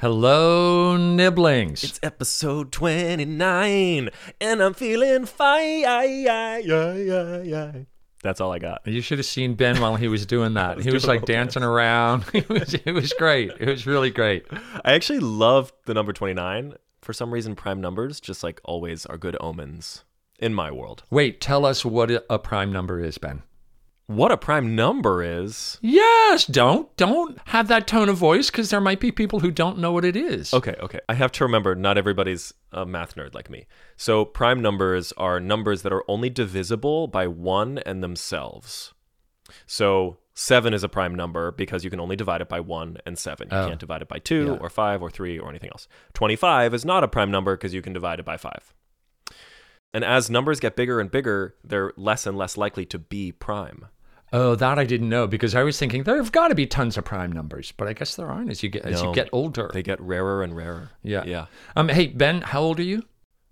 Hello, nibblings. It's episode 29, and I'm feeling fine. That's all I got. you should have seen Ben while he was doing that. was he was doing like dancing around. It was, it was great. It was really great. I actually love the number 29. For some reason, prime numbers, just like always, are good omens in my world. Wait, tell us what a prime number is, Ben. What a prime number is. Yes, don't don't have that tone of voice because there might be people who don't know what it is. Okay, okay. I have to remember not everybody's a math nerd like me. So, prime numbers are numbers that are only divisible by 1 and themselves. So, 7 is a prime number because you can only divide it by 1 and 7. You Oh. can't divide it by 2 Yeah. or 5 or 3 or anything else. 25 is not a prime number because you can divide it by 5. And as numbers get bigger and bigger, they're less and less likely to be prime. Oh, that I didn't know because I was thinking there have got to be tons of prime numbers, but I guess there aren't as you get as you get older. They get rarer and rarer. yeah. Yeah. Um. Hey, Ben, how old are you?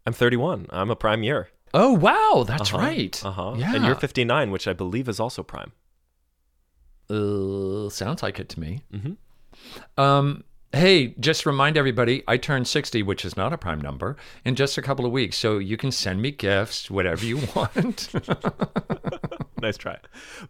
I'm 31. I'm a prime year. Oh, wow, that's Uh-huh, right. Uh-huh. Yeah. And you're 59, which I believe is also prime. Uh, sounds like it to me. Mhm. Um, hey, just remind everybody, I turned 60, which is not a prime number, in just a couple of weeks. So you can send me gifts, whatever you want. nice try.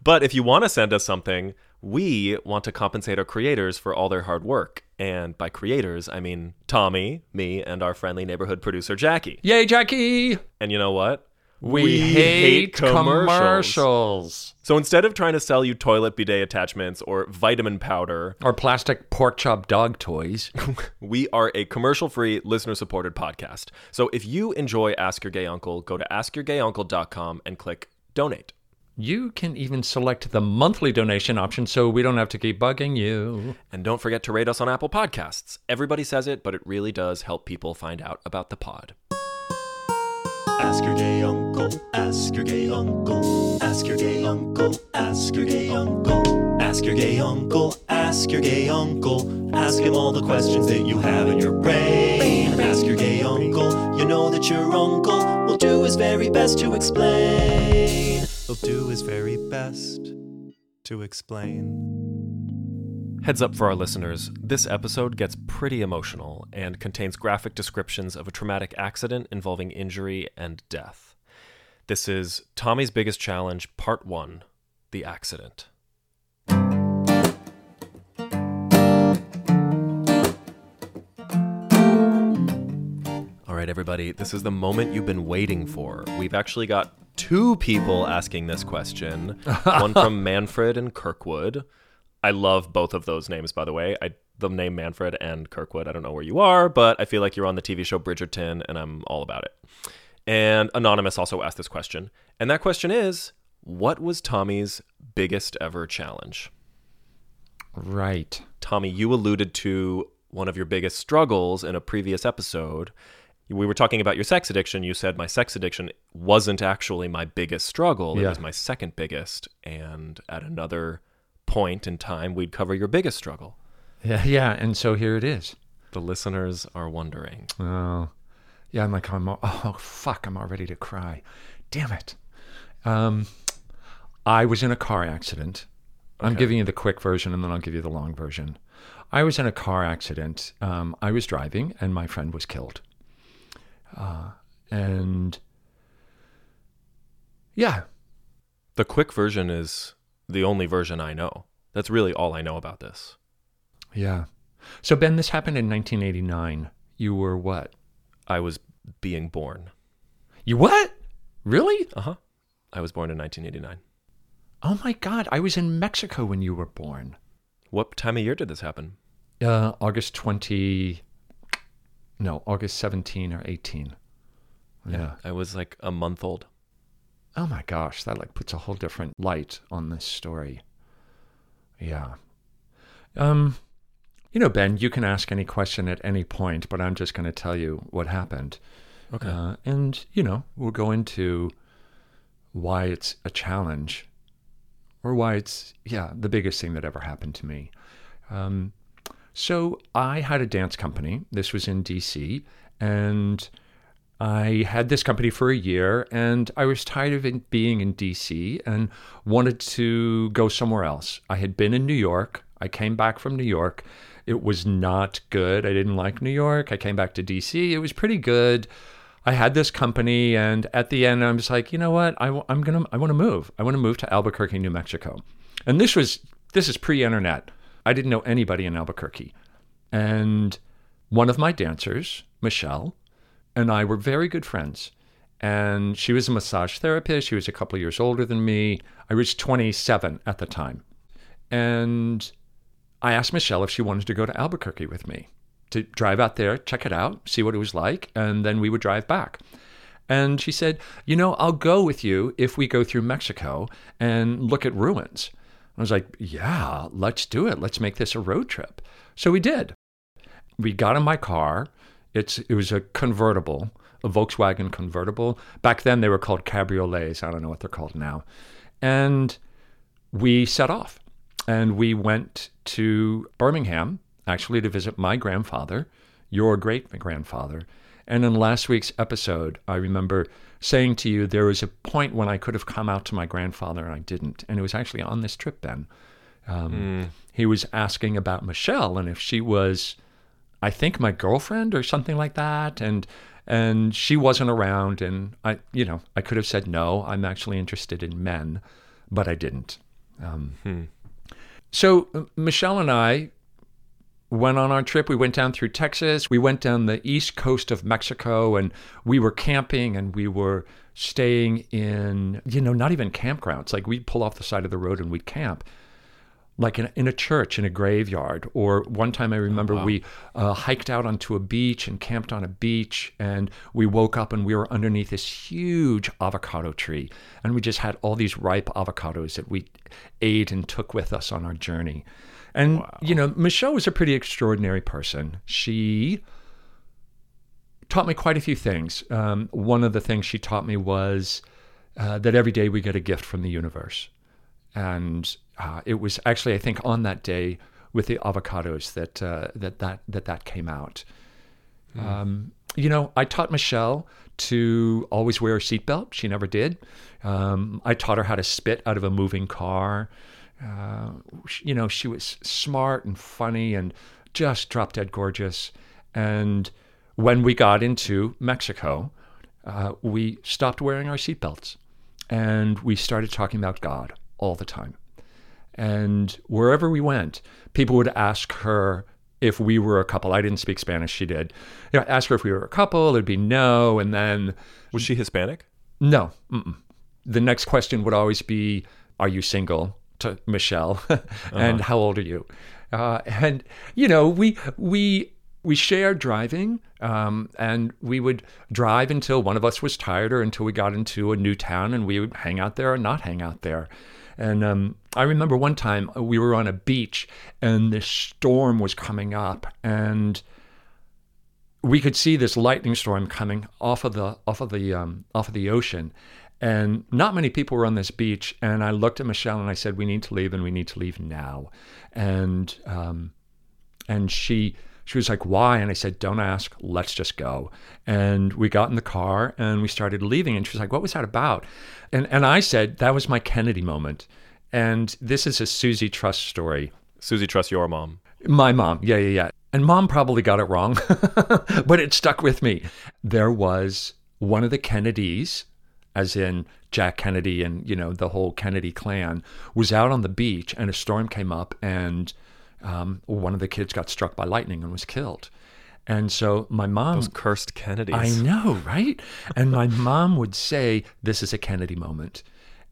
But if you want to send us something, we want to compensate our creators for all their hard work. And by creators, I mean Tommy, me, and our friendly neighborhood producer, Jackie. Yay, Jackie! And you know what? We, hate, commercials. So instead of trying to sell you toilet bidet attachments or vitamin powder, Or plastic pork chop dog toys. we are a commercial free, listener supported podcast. So if you enjoy Ask Your Gay Uncle, go to askyourgayuncle.com and click donate. You can even select the monthly donation option so we don't have to keep bugging you. And don't forget to rate us on Apple Podcasts. Everybody says it, but it really does help people find out about the pod. Ask your gay uncle, ask your gay uncle, ask your gay uncle, ask your gay uncle, ask your gay uncle, ask your gay uncle, ask him all the questions that you have in your brain. Ask your gay uncle, you know that your uncle will do his very best to explain. He'll do his very best to explain. Heads up for our listeners this episode gets pretty emotional and contains graphic descriptions of a traumatic accident involving injury and death. This is Tommy's Biggest Challenge, Part 1 The Accident. All right, everybody, this is the moment you've been waiting for. We've actually got two people asking this question one from Manfred and Kirkwood. I love both of those names, by the way. I the name Manfred and Kirkwood. I don't know where you are, but I feel like you're on the TV show Bridgerton, and I'm all about it. And Anonymous also asked this question. And that question is What was Tommy's biggest ever challenge? Right. Tommy, you alluded to one of your biggest struggles in a previous episode. We were talking about your sex addiction. You said my sex addiction wasn't actually my biggest struggle, it Yeah. was my second biggest. And at another point in time, we'd cover your biggest struggle. Yeah, yeah. And so here it is. The listeners are wondering. Oh, yeah. I'm like, I'm, oh, fuck, I'm all ready to cry. Damn it. Um, I was in a car accident. I'm giving you the quick version and then I'll give you the long version. I was in a car accident. Um, I was driving and my friend was killed. Uh, and yeah, The quick version is the only version I know. That's really all I know about this. yeah. So, Ben, this happened in 1989. You were what? I was being born. You what? Really? Uh huh. I was born in 1989. Oh my God. I was in Mexico when you were born. What time of year did this happen? Uh, August 20, no, August 17 or 18. Yeah. I was like a month old. Oh my gosh, that like puts a whole different light on this story. Yeah. Um, you know, Ben, you can ask any question at any point, but I'm just going to tell you what happened. Okay. Uh, and, you know, we'll go into why it's a challenge or why it's, yeah, the biggest thing that ever happened to me. Um, so I had a dance company. This was in DC. And I had this company for a year and I was tired of being in DC and wanted to go somewhere else. I had been in New York. I came back from New York. It was not good. I didn't like New York. I came back to DC. It was pretty good. I had this company, and at the end, I'm just like, you know what? I, am gonna, I want to move. I want to move to Albuquerque, New Mexico. And this was, this is pre-internet. I didn't know anybody in Albuquerque, and one of my dancers, Michelle, and I were very good friends. And she was a massage therapist. She was a couple of years older than me. I was 27 at the time. And I asked Michelle if she wanted to go to Albuquerque with me to drive out there, check it out, see what it was like, and then we would drive back. And she said, You know, I'll go with you if we go through Mexico and look at ruins. I was like, Yeah, let's do it. Let's make this a road trip. So we did. We got in my car. It's, it was a convertible, a Volkswagen convertible. Back then they were called cabriolets. I don't know what they're called now. And we set off and we went to Birmingham, actually, to visit my grandfather, your great grandfather. And in last week's episode, I remember saying to you there was a point when I could have come out to my grandfather and I didn't. And it was actually on this trip, Ben. Um, mm. He was asking about Michelle and if she was, I think, my girlfriend or something like that. And and she wasn't around. And I, you know, I could have said no. I'm actually interested in men, but I didn't. Um, hmm. So uh, Michelle and I went on our trip. We went down through Texas. We went down the east coast of Mexico and we were camping and we were staying in, you know, not even campgrounds. Like we'd pull off the side of the road and we'd camp like in, in a church, in a graveyard. Or one time I remember oh, wow. we uh, hiked out onto a beach and camped on a beach, and we woke up and we were underneath this huge avocado tree. And we just had all these ripe avocados that we ate and took with us on our journey. And, wow. you know, Michelle was a pretty extraordinary person. She taught me quite a few things. Um, one of the things she taught me was uh, that every day we get a gift from the universe. And uh, it was actually, I think, on that day with the avocados that uh, that, that that that came out. Mm. Um, you know, I taught Michelle to always wear a seatbelt. She never did. Um, I taught her how to spit out of a moving car. Uh, you know, she was smart and funny and just drop dead gorgeous. And when we got into Mexico, uh, we stopped wearing our seatbelts and we started talking about God all the time. And wherever we went, people would ask her if we were a couple. I didn't speak Spanish, she did. You know, ask her if we were a couple, there'd be no. And then. Was she Hispanic? No. Mm-mm. The next question would always be Are you single? to Michelle. and uh-huh. how old are you? Uh, and, you know, we, we, we shared driving, um, and we would drive until one of us was tired or until we got into a new town and we would hang out there or not hang out there. And um, I remember one time we were on a beach and this storm was coming up, and we could see this lightning storm coming off of the off of the um, off of the ocean. And not many people were on this beach. And I looked at Michelle and I said, "We need to leave, and we need to leave now." And um, and she she was like, Why? And I said, Don't ask, let's just go. And we got in the car and we started leaving. And she was like, What was that about? And, and I said, That was my Kennedy moment. And this is a Susie Trust story. Susie Truss, your mom. My mom. Yeah, yeah, yeah. And mom probably got it wrong, but it stuck with me. There was one of the Kennedys, as in Jack Kennedy and, you know, the whole Kennedy clan, was out on the beach and a storm came up and um, one of the kids got struck by lightning and was killed. And so my mom. Those cursed Kennedys. I know, right? And my mom would say, This is a Kennedy moment.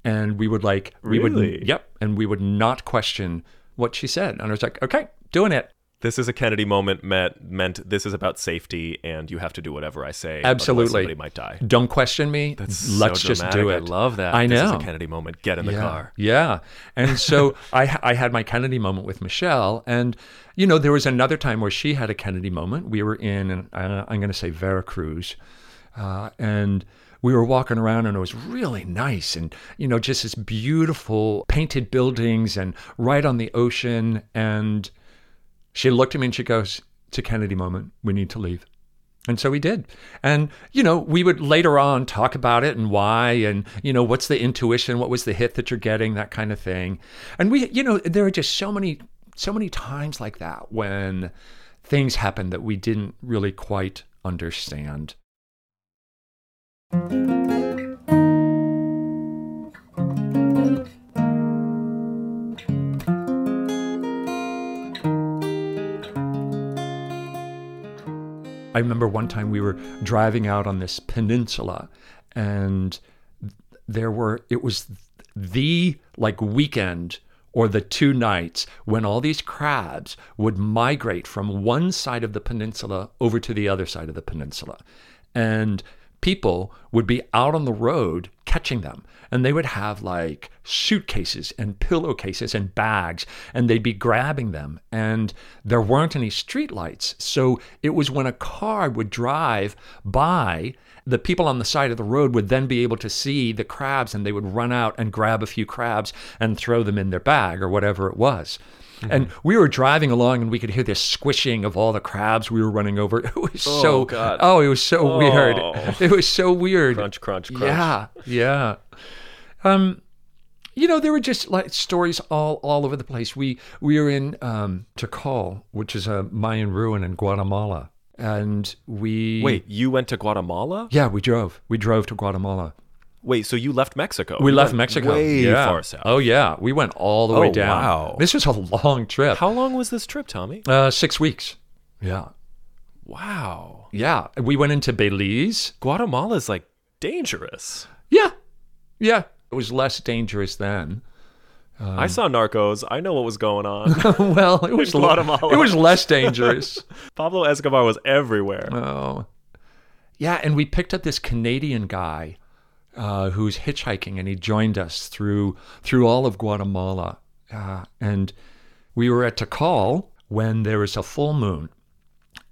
And we would like, we really? would, yep. And we would not question what she said. And I was like, Okay, doing it this is a Kennedy moment meant meant this is about safety and you have to do whatever I say. Absolutely, somebody might die. Don't question me. That's Let's so just do it. I love that. I know. This is a Kennedy moment. Get in the yeah. car. Yeah, and so I I had my Kennedy moment with Michelle, and you know there was another time where she had a Kennedy moment. We were in, and I'm going to say Veracruz, uh, and we were walking around and it was really nice and you know just this beautiful painted buildings and right on the ocean and she looked at me and she goes, It's a Kennedy moment. We need to leave. And so we did. And, you know, we would later on talk about it and why and, you know, what's the intuition? What was the hit that you're getting? That kind of thing. And we, you know, there are just so many so many times like that when things happened that we didn't really quite understand. I remember one time we were driving out on this peninsula and there were it was the like weekend or the two nights when all these crabs would migrate from one side of the peninsula over to the other side of the peninsula. And people would be out on the road catching them. And they would have like suitcases and pillowcases and bags and they'd be grabbing them. And there weren't any streetlights so it was when a car would drive by the people on the side of the road would then be able to see the crabs and they would run out and grab a few crabs and throw them in their bag or whatever it was Mm-hmm. and we were driving along and we could hear this squishing of all the crabs we were running over. It was so God. oh, it was so weird. Oh. It was so weird. Crunch, crunch, crunch. Yeah, yeah. Um, you know, there were just like stories all all over the place. We we were in um, Tikal, which is a Mayan ruin in Guatemala, and we Wait, you went to Guatemala? Yeah, we drove. We drove to Guatemala. Wait, so you left Mexico? We You left Mexico. Way yeah. far south. Oh yeah, we went all the way Oh, down. wow. This was a long trip. How long was this trip, Tommy? Uh, six weeks. Yeah, Wow. yeah. We went into Belize. Guatemala is like dangerous. Yeah, yeah. It was less dangerous then. Um, I saw Narcos. I know what was going on. well, it was Guatemala. It was less dangerous. Pablo Escobar was everywhere. oh, yeah. And we picked up this Canadian guy uh, who's hitchhiking, and he joined us through through all of Guatemala. Uh, and we were at Tikal when there was a full moon,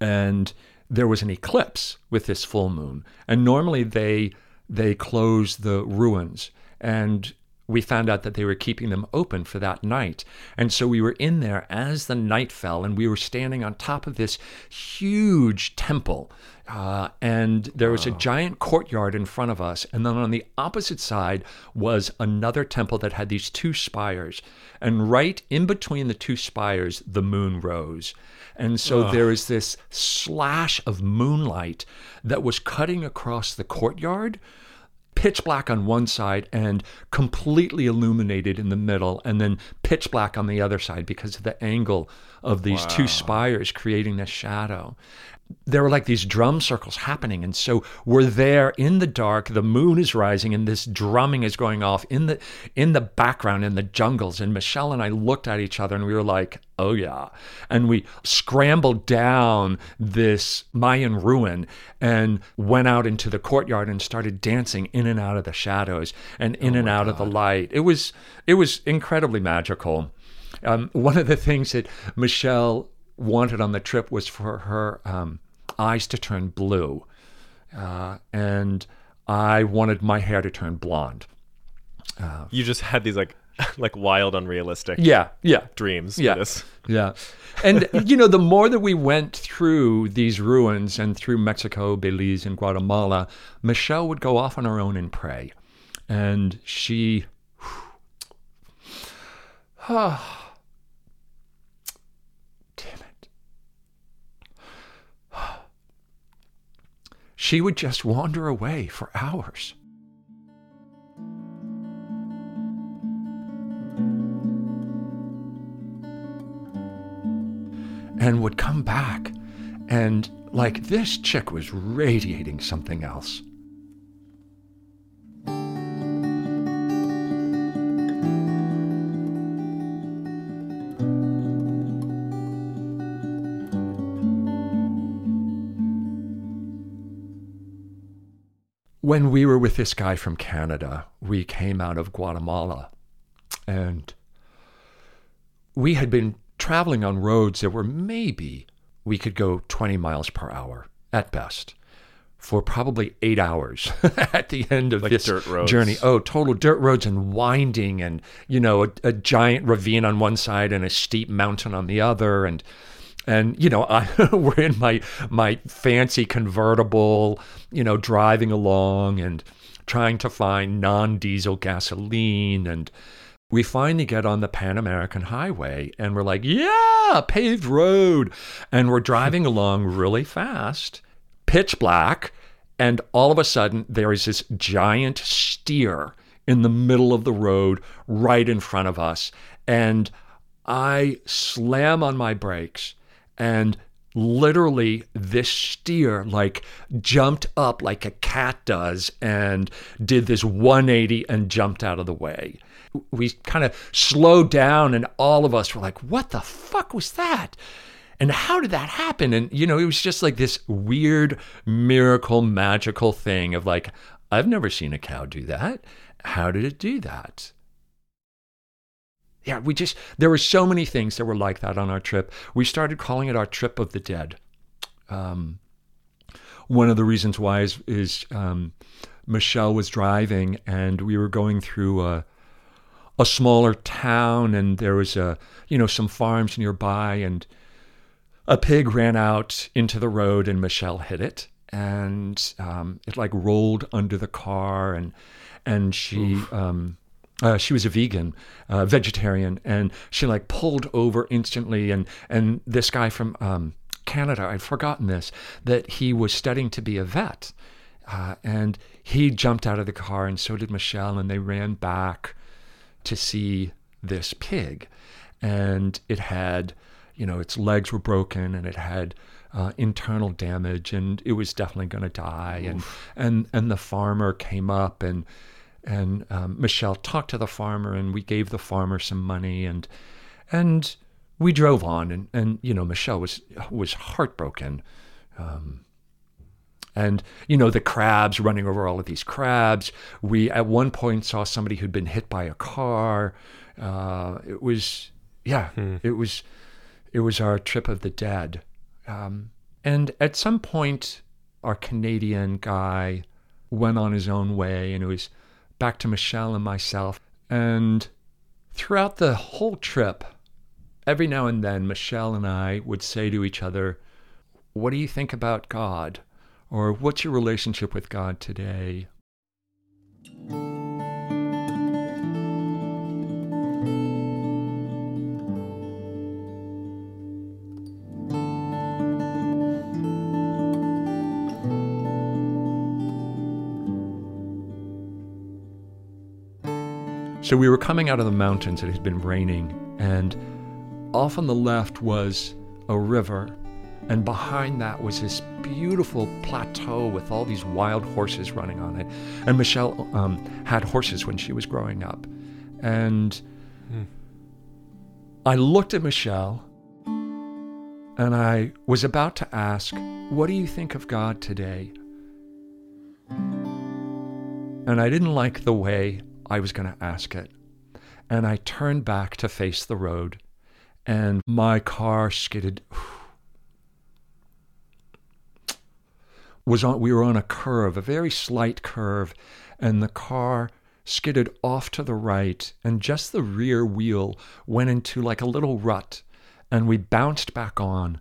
and there was an eclipse with this full moon. And normally they they close the ruins, and we found out that they were keeping them open for that night. And so we were in there as the night fell, and we were standing on top of this huge temple. Uh, and there was a giant courtyard in front of us. And then on the opposite side was another temple that had these two spires. And right in between the two spires, the moon rose. And so there is this slash of moonlight that was cutting across the courtyard pitch black on one side and completely illuminated in the middle, and then pitch black on the other side because of the angle of these two spires creating this shadow. There were like these drum circles happening, and so we're there in the dark. The moon is rising, and this drumming is going off in the in the background in the jungles. And Michelle and I looked at each other, and we were like, "Oh yeah!" And we scrambled down this Mayan ruin and went out into the courtyard and started dancing in and out of the shadows and in oh and out of the light. It was it was incredibly magical. Um, one of the things that Michelle wanted on the trip was for her um, eyes to turn blue, uh, and I wanted my hair to turn blonde. You just had these like like wild, unrealistic Yeah, yeah, dreams. Yeah. This. yeah. And you know, the more that we went through these ruins and through Mexico, Belize, and Guatemala, Michelle would go off on her own and pray, and she. Damn it. She would just wander away for hours. and would come back and like this chick was radiating something else when we were with this guy from Canada, we came out of Guatemala and we had been traveling on roads that were maybe we could go 20 miles per hour at best for probably eight hours at the end of Like this dirt roads. journey. Oh, total dirt roads and winding, and you know, a, a giant ravine on one side and a steep mountain on the other, and and you know, I we're in my my fancy convertible, you know, driving along and trying to find non-diesel gasoline and we finally get on the Pan American Highway and we're like, yeah, paved road. And we're driving along really fast, pitch black. And all of a sudden, there is this giant steer in the middle of the road right in front of us. And I slam on my brakes and literally this steer like jumped up like a cat does and did this 180 and jumped out of the way. We kind of slowed down and all of us were like what the fuck was that? And how did that happen? And you know it was just like this weird miracle magical thing of like i've never seen a cow do that. How did it do that yeah, we just, there were so many things that were like that on our trip. We started calling it our trip of the dead. Um, one of the reasons why is, is um, Michelle was driving and we were going through a, a smaller town and there was a, you know, some farms nearby and a pig ran out into the road and Michelle hit it and um, it like rolled under the car and, and she, um, uh, she was a vegan, uh, vegetarian, and she like pulled over instantly. And and this guy from um, Canada, I'd forgotten this, that he was studying to be a vet, uh, and he jumped out of the car, and so did Michelle, and they ran back to see this pig, and it had, you know, its legs were broken, and it had. Uh, internal damage, and it was definitely going to die. And and and the farmer came up and and um, Michelle talked to the farmer, and we gave the farmer some money, and and we drove on, and and you know Michelle was was heartbroken, um, and you know the crabs running over all of these crabs. We at one point saw somebody who'd been hit by a car. Uh, it was yeah, hmm. it was it was our trip of the dead, um, and at some point our Canadian guy went on his own way, and it was back to Michelle and myself. And throughout the whole trip, every now and then, Michelle and I would say to each other, What do you think about God? Or what's your relationship with God today? So we were coming out of the mountains. It had been raining, and off on the left was a river, and behind that was this beautiful plateau with all these wild horses running on it. And Michelle um, had horses when she was growing up, and hmm. I looked at Michelle, and I was about to ask, "What do you think of God today?" And I didn't like the way I was going to ask it. And I turned back to face the road, and my car skidded. Was on, we were on a curve, a very slight curve, and the car skidded off to the right, and just the rear wheel went into like a little rut, and we bounced back on,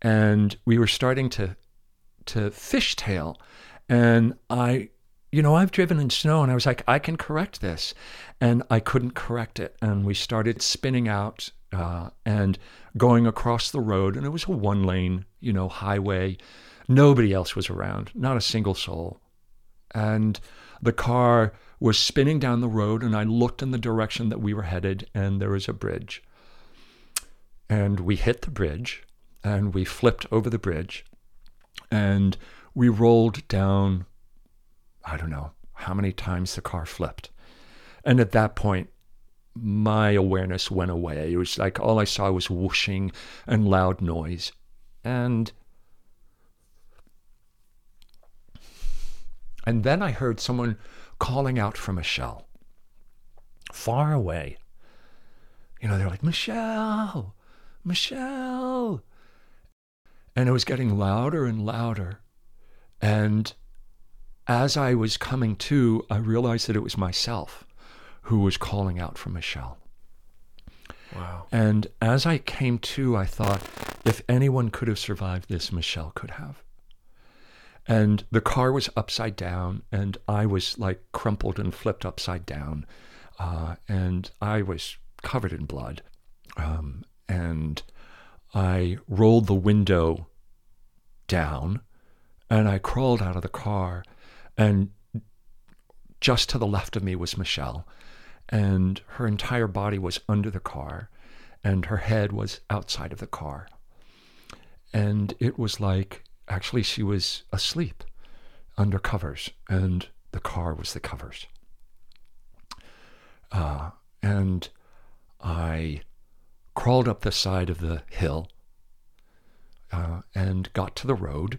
and we were starting to to fishtail, and I you know, I've driven in snow and I was like, I can correct this. And I couldn't correct it. And we started spinning out uh, and going across the road. And it was a one lane, you know, highway. Nobody else was around, not a single soul. And the car was spinning down the road. And I looked in the direction that we were headed, and there was a bridge. And we hit the bridge and we flipped over the bridge and we rolled down I don't know how many times the car flipped. And at that point, my awareness went away. It was like all I saw was whooshing and loud noise. And and then I heard someone calling out for Michelle. Far away. You know, they're like, Michelle, Michelle. And it was getting louder and louder. And as I was coming to, I realized that it was myself who was calling out for Michelle. Wow. And as I came to, I thought, if anyone could have survived this, Michelle could have. And the car was upside down, and I was like crumpled and flipped upside down uh, and I was covered in blood. Um, and I rolled the window down and I crawled out of the car. And just to the left of me was Michelle. And her entire body was under the car, and her head was outside of the car. And it was like actually she was asleep under covers, and the car was the covers. Uh, and I crawled up the side of the hill uh, and got to the road.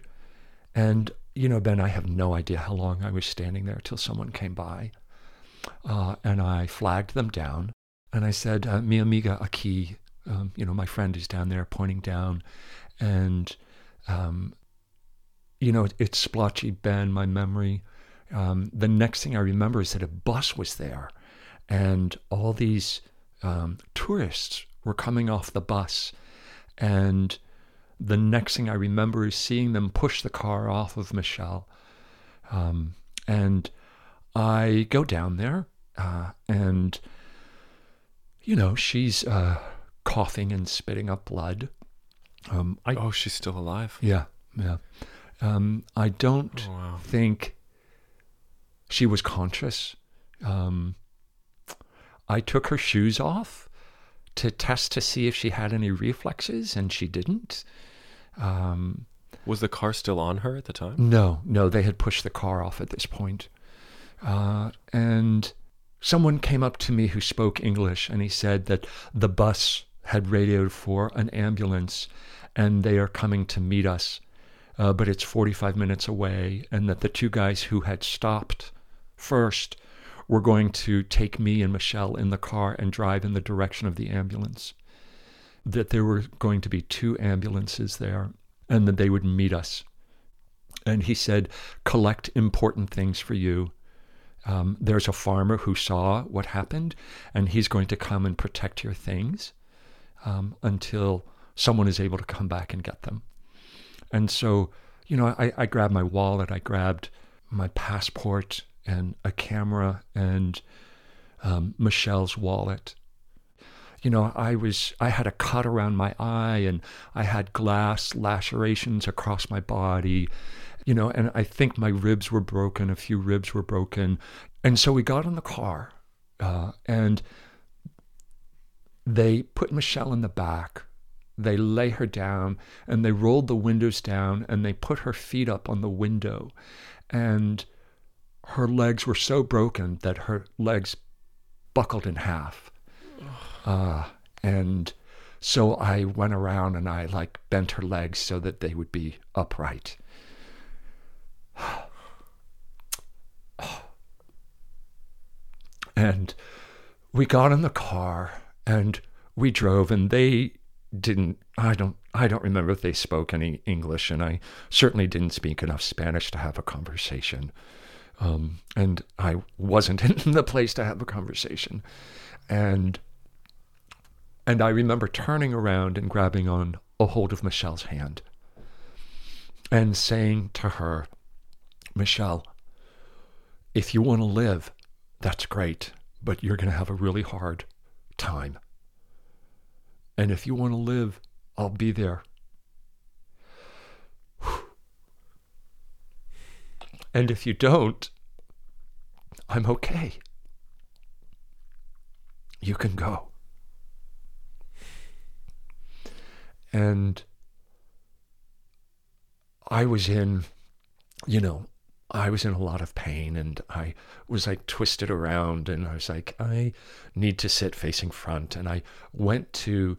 And, you know, Ben, I have no idea how long I was standing there till someone came by. Uh, and I flagged them down. And I said, uh, Mi amiga aquí, um, you know, my friend is down there pointing down. And, um, you know, it's splotchy, Ben, my memory. Um, the next thing I remember is that a bus was there. And all these um, tourists were coming off the bus. And the next thing I remember is seeing them push the car off of Michelle. Um, and I go down there, uh, and, you know, she's uh, coughing and spitting up blood. Um, I, Oh, she's still alive. yeah, yeah. Um, I don't Oh, wow. think she was conscious. Um, I took her shoes off to test to see if she had any reflexes, and she didn't. Um, Was the car still on her at the time? no, no, they had pushed the car off at this point. Uh, and someone came up to me who spoke English, and he said that the bus had radioed for an ambulance, and they are coming to meet us, uh, but it's 45 minutes away, and that the two guys who had stopped first were going to take me and Michelle in the car and drive in the direction of the ambulance. That there were going to be two ambulances there, and that they would meet us. And he said, collect important things for you. Um, there's a farmer who saw what happened, and he's going to come and protect your things um, until someone is able to come back and get them. And so, you know, I, I grabbed my wallet, I grabbed my passport and a camera and um, Michelle's wallet. You know, I was I had a cut around my eye and I had glass lacerations across my body. You know, and I think my ribs were broken. A few ribs were broken, and so we got in the car, uh, and they put Michelle in the back. They lay her down and they rolled the windows down and they put her feet up on the window. And her legs were so broken that her legs buckled in half. Uh, and so I went around and I like bent her legs so that they would be upright. And we got in the car and we drove and they didn't I don't I don't remember if they spoke any English and I certainly didn't speak enough Spanish to have a conversation. Um, and I wasn't in the place to have a conversation. And and I remember turning around and grabbing on a hold of Michelle's hand and saying to her, Michelle, if you want to live, that's great, but you're going to have a really hard time. And if you want to live, I'll be there. And if you don't, I'm okay. You can go. And I was in, you know, I was in a lot of pain and I was like twisted around and I was like, I need to sit facing front. And I went to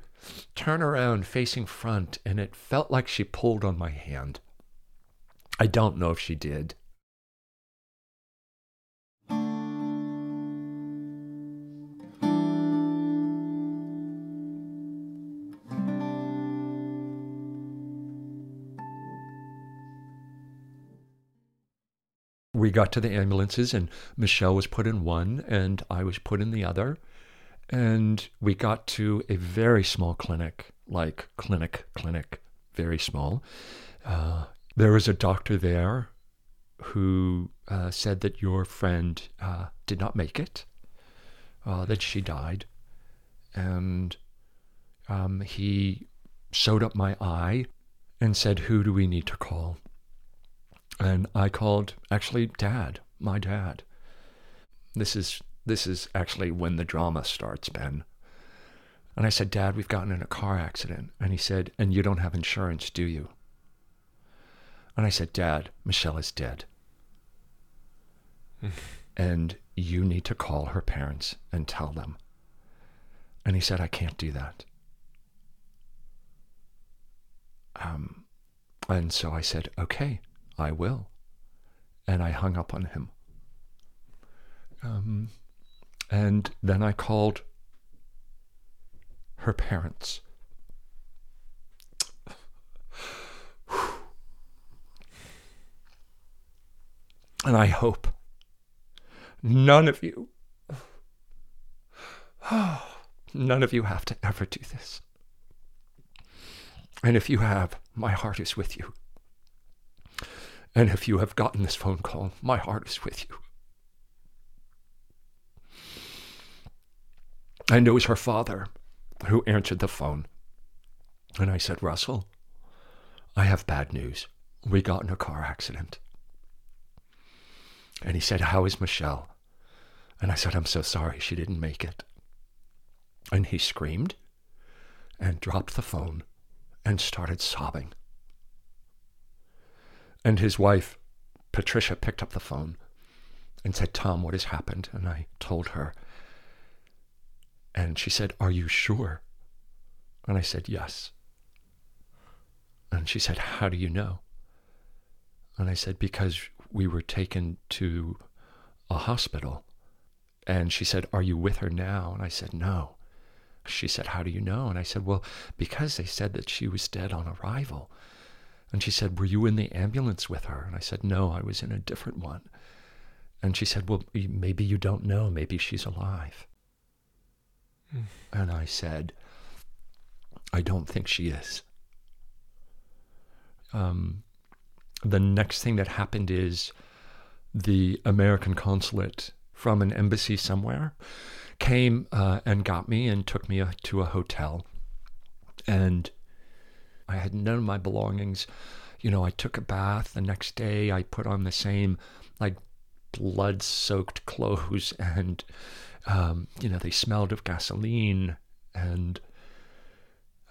turn around facing front and it felt like she pulled on my hand. I don't know if she did. We got to the ambulances and Michelle was put in one and I was put in the other. And we got to a very small clinic, like clinic, clinic, very small. Uh, there was a doctor there who uh, said that your friend uh, did not make it. uh, that she died. And um, he sewed up my eye and said, Who do we need to call? And I called actually dad, my dad. This is this is actually when the drama starts, Ben. And I said, Dad, we've gotten in a car accident. And he said, And you don't have insurance, do you? And I said, Dad, Michelle is dead. and you need to call her parents and tell them. And he said, I can't do that. Um, and so I said, Okay, I will. And I hung up on him. Um, and then I called her parents. And I hope none of you, none of you have to ever do this. And if you have, my heart is with you. And if you have gotten this phone call, my heart is with you. And it was her father who answered the phone. And I said, Russell, I have bad news. We got in a car accident. And he said, How is Michelle? And I said, I'm so sorry she didn't make it. And he screamed and dropped the phone and started sobbing. And his wife, Patricia, picked up the phone and said, Tom, what has happened? And I told her. And she said, Are you sure? And I said, Yes. And she said, How do you know? And I said, Because we were taken to a hospital. And she said, Are you with her now? And I said, No. She said, How do you know? And I said, Well, because they said that she was dead on arrival. And she said, Were you in the ambulance with her? And I said, No, I was in a different one. And she said, Well, maybe you don't know. Maybe she's alive. Mm. And I said, I don't think she is. Um, the next thing that happened is the American consulate from an embassy somewhere came uh, and got me and took me uh, to a hotel. And I had none of my belongings. You know, I took a bath the next day. I put on the same, like, blood soaked clothes. And, um, you know, they smelled of gasoline. And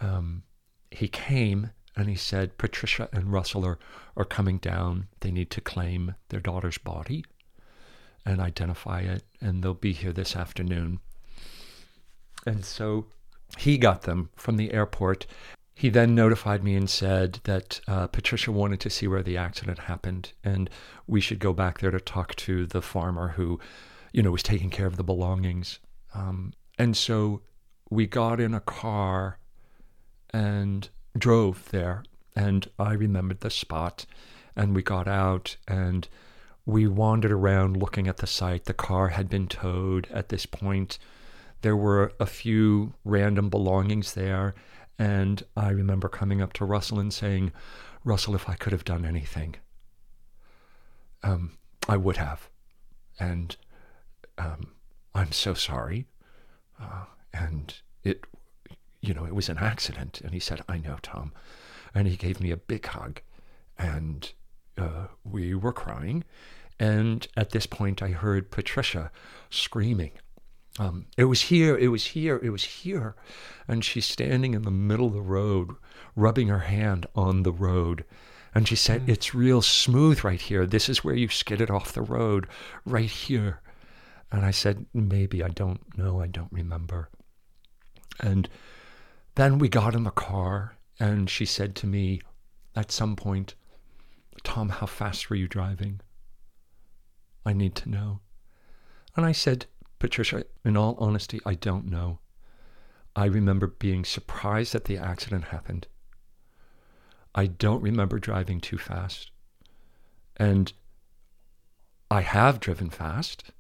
um, he came and he said, Patricia and Russell are, are coming down. They need to claim their daughter's body and identify it, and they'll be here this afternoon. And so he got them from the airport. He then notified me and said that uh, Patricia wanted to see where the accident happened, and we should go back there to talk to the farmer who, you know, was taking care of the belongings. Um, and so we got in a car and drove there. And I remembered the spot, and we got out and we wandered around looking at the site. The car had been towed at this point. There were a few random belongings there. And I remember coming up to Russell and saying, Russell, if I could have done anything, um, I would have. And um, I'm so sorry. Uh, and it, you know, it was an accident. And he said, I know, Tom. And he gave me a big hug. And uh, we were crying. And at this point, I heard Patricia screaming. Um, it was here, it was here, it was here. And she's standing in the middle of the road, rubbing her hand on the road. And she said, mm. It's real smooth right here. This is where you skidded off the road, right here. And I said, Maybe, I don't know, I don't remember. And then we got in the car, and she said to me at some point, Tom, how fast were you driving? I need to know. And I said, Patricia, in all honesty, I don't know. I remember being surprised that the accident happened. I don't remember driving too fast. And I have driven fast.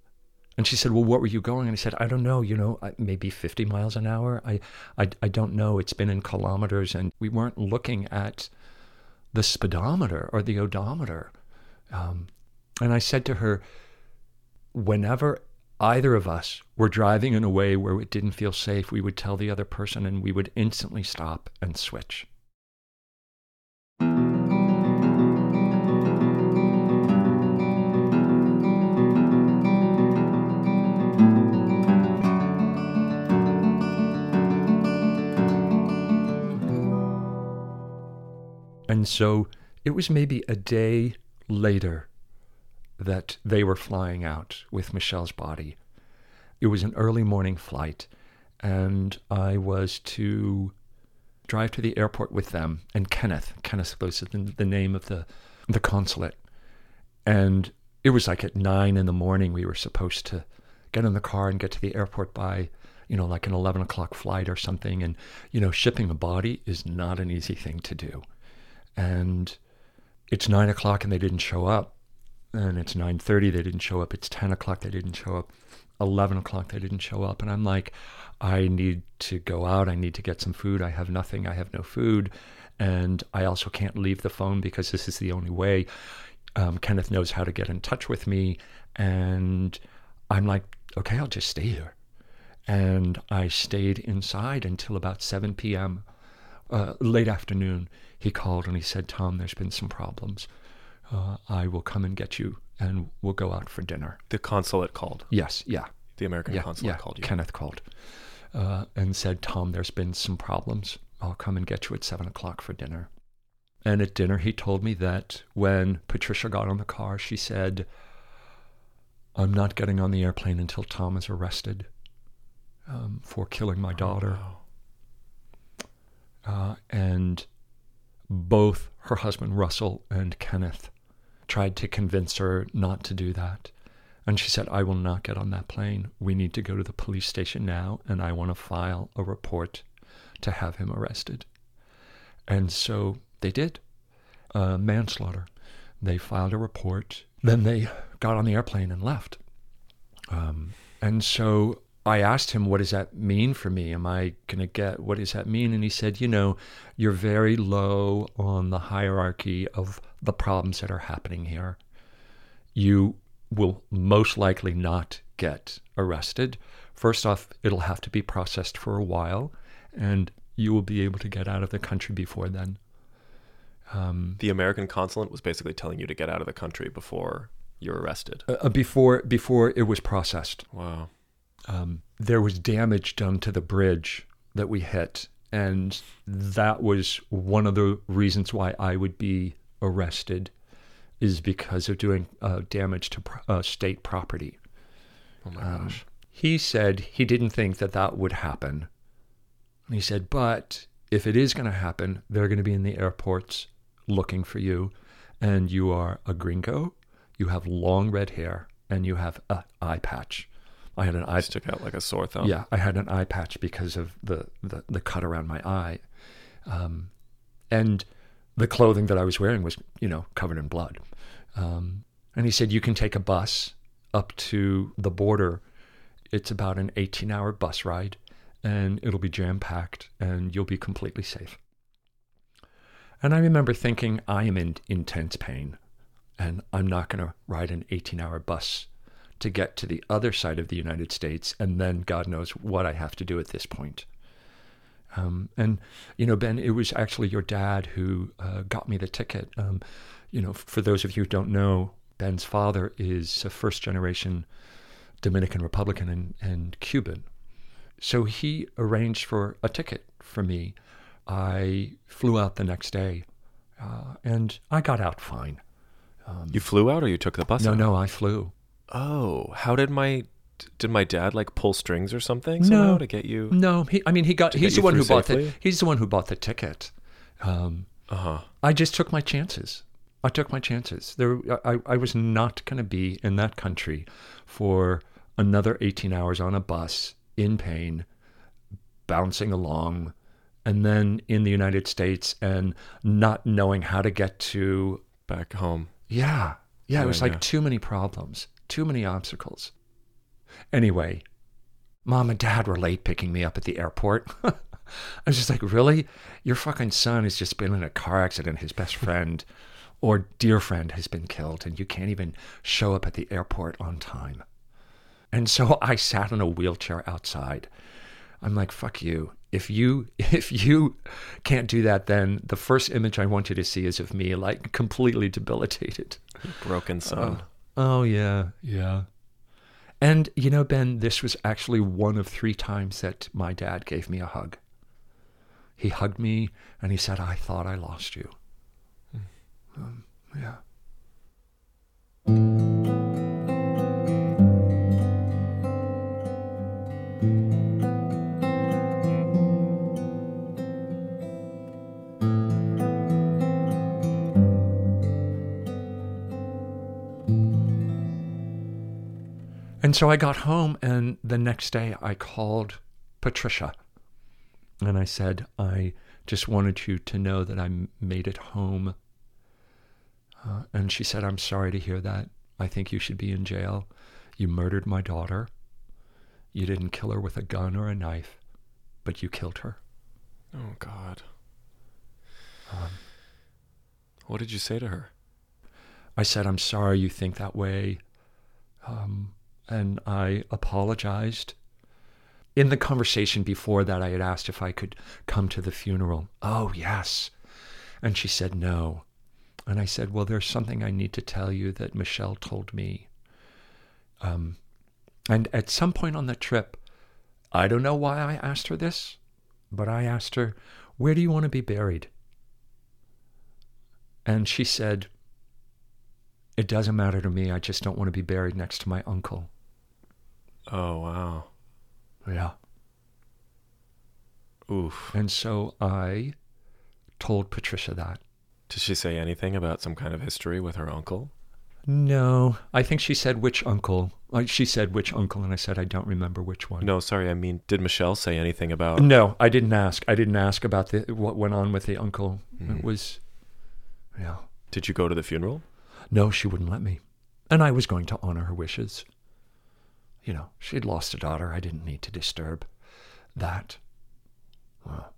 And she said, Well, what were you going? And I said, I don't know, you know, maybe 50 miles an hour. I, I, I don't know. It's been in kilometers. And we weren't looking at the speedometer or the odometer. Um, and I said to her, whenever either of us were driving in a way where it didn't feel safe, we would tell the other person and we would instantly stop and switch. And so it was maybe a day later that they were flying out with Michelle's body. It was an early morning flight, and I was to drive to the airport with them and Kenneth. Kenneth was the, the name of the the consulate, and it was like at nine in the morning. We were supposed to get in the car and get to the airport by you know like an eleven o'clock flight or something. And you know, shipping a body is not an easy thing to do and it's nine o'clock and they didn't show up and it's 9.30 they didn't show up. It's 10 o'clock they didn't show up. 11 o'clock they didn't show up. And i'm like i need to go out. I need to get some food. I have nothing. I have no food. And i also can't leave the phone because this is the only way um, kenneth knows how to get in touch with me. And i'm like okay i'll just stay here. And i stayed inside until about 7 p.m uh, late afternoon. He called and he said, Tom, there's been some problems. Uh, I will come and get you and we'll go out for dinner. The consulate called. Yes, yeah. The American yeah, consulate yeah. called you. Kenneth called uh, and said, Tom, there's been some problems. I'll come and get you at seven o'clock for dinner. And at dinner, he told me that when Patricia got on the car, she said, I'm not getting on the airplane until Tom is arrested um, for killing my daughter. Oh, wow. Uh, and both her husband Russell and Kenneth tried to convince her not to do that. And she said, I will not get on that plane. We need to go to the police station now, and I want to file a report to have him arrested. And so they did. Uh, manslaughter. They filed a report. Then they got on the airplane and left. Um, and so I asked him, what does that mean for me? Am I going to get, what does that mean? And he said, you know, you're very low on the hierarchy of the problems that are happening here. You will most likely not get arrested. First off, it'll have to be processed for a while, and you will be able to get out of the country before then. Um, The American consulate was basically telling you to get out of the country before you're arrested. uh, before before it was processed. Wow. Um, there was damage done to the bridge that we hit. And that was one of the reasons why I would be arrested, is because of doing uh, damage to uh, state property. Oh my Um, gosh. He said he didn't think that that would happen. And he said, but if it is going to happen, they're going to be in the airports looking for you. And you are a gringo, you have long red hair, and you have an eye patch. I had an eye Stick out like a sore thumb. yeah, I had an eye patch because of the, the, the cut around my eye. Um, and the clothing that I was wearing was, you know, covered in blood. Um, and he said, You can take a bus up to the border. It's about an 18 hour bus ride, and it'll be jam packed, and you'll be completely safe. And I remember thinking, I am in intense pain, and I'm not going to ride an 18 hour bus to get to the other side of the United States, and then God knows what I have to do at this point. Um, and you know, Ben, it was actually your dad who uh, got me the ticket. Um, you know, for those of you who don't know, Ben's father is a first generation Dominican Republican and, and Cuban. So he arranged for a ticket for me. I flew out the next day, uh, and I got out fine. You flew out or you took the bus No, out? no, I flew. Oh, how did my did my dad like pull strings or something somehow No. to get you? No, he. I mean, he got. He's the one who through bought the. He's the one who bought the ticket. Um, Uh huh. I just took my chances. I took my chances. There, I, I was not going to be in that country for another 18 hours on a bus in pain, bouncing along, and then in the United States and not knowing how to get to. Back home. Yeah, yeah. It was Yeah, like yeah. too many problems, too many obstacles. Anyway, mom and dad were late picking me up at the airport. I was just like, really? Your fucking son has just been in a car accident. His best friend or dear friend has been killed, and you can't even show up at the airport on time. And so I sat in a wheelchair outside. I'm like, fuck you. If you if you can't do that, then the first image I want you to see is of me like completely debilitated. Broken son. Oh. Oh yeah, yeah. And you know, Ben, this was actually one of three times that my dad gave me a hug. He hugged me and he said, I thought I lost you. Um, yeah. And so I got home, and the next day I called Patricia and I said, I just wanted you to know that I made it home. Uh, and she said, I'm sorry to hear that. I think you should be in jail. You murdered my daughter. You didn't kill her with a gun or a knife, but you killed her. Oh, God. what did you say to her? I said, I'm sorry you think that way. Um, and I apologized. In the conversation before that, I had asked if I could come to the funeral. Oh, yes. And she said no. And I said, Well, there's something I need to tell you that Michelle told me. Um, and at some point on the trip, I don't know why I asked her this, but I asked her, Where do you want to be buried? And she said, It doesn't matter to me. I just don't want to be buried next to my uncle. Oh, wow. Yeah. Oof. And so I told Patricia that. Did she say anything about some kind of history with her uncle? No, I think she said which uncle. Like she said which uncle, and I said I don't remember which one. No, sorry. I mean, did Michelle say anything about? no, I didn't ask. I didn't ask about the what went on with the uncle. It hmm. was, yeah. Did you go to the funeral? No, she wouldn't let me, and I was going to honor her wishes. You know, she'd lost a daughter. I didn't need to disturb that. Well,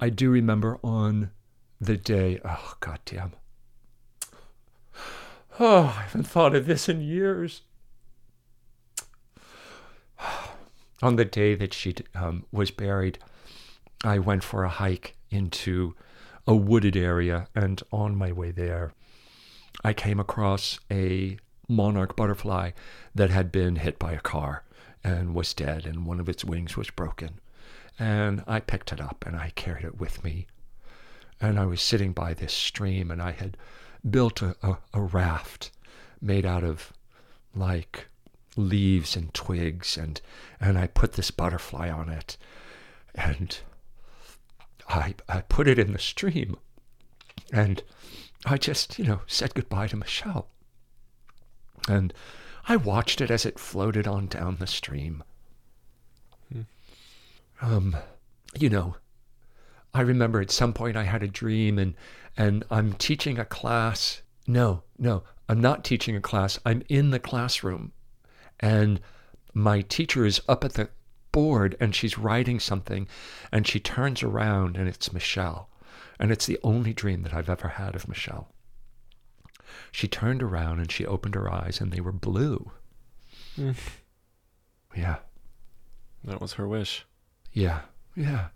I do remember on the day, oh, goddamn. Oh, I haven't thought of this in years. On the day that she um, was buried, I went for a hike into a wooded area, and on my way there, I came across a monarch butterfly that had been hit by a car and was dead, and one of its wings was broken. And I picked it up and I carried it with me. And I was sitting by this stream, and I had built a, a, a raft made out of like leaves and twigs and and I put this butterfly on it and I I put it in the stream and I just, you know, said goodbye to Michelle. And I watched it as it floated on down the stream. Hmm. Um, you know, I remember at some point I had a dream and and I'm teaching a class. No, no, I'm not teaching a class. I'm in the classroom and my teacher is up at the board and she's writing something and she turns around and it's Michelle. And it's the only dream that I've ever had of Michelle. She turned around and she opened her eyes and they were blue. Hmm. Yeah. That was her wish. Yeah. Yeah.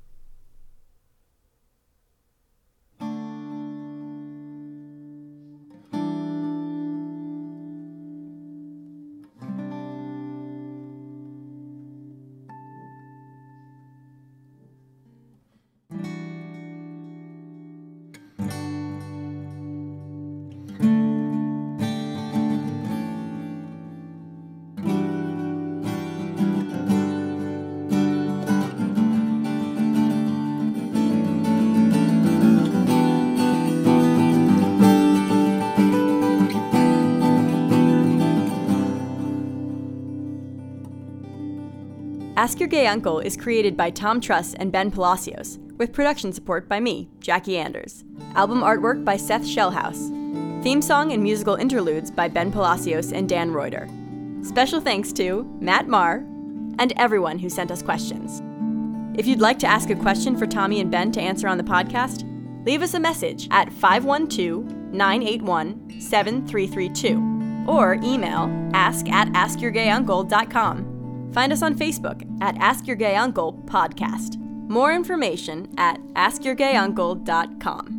Ask Your Gay Uncle is created by Tom Truss and Ben Palacios, with production support by me, Jackie Anders. Album artwork by Seth Shellhouse. Theme song and musical interludes by Ben Palacios and Dan Reuter. Special thanks to Matt Marr and everyone who sent us questions. If you'd like to ask a question for Tommy and Ben to answer on the podcast, leave us a message at 512 981 7332 or email ask at askyourgayuncle.com. Find us on Facebook at Ask Your Gay Uncle Podcast. More information at askyourgayuncle.com.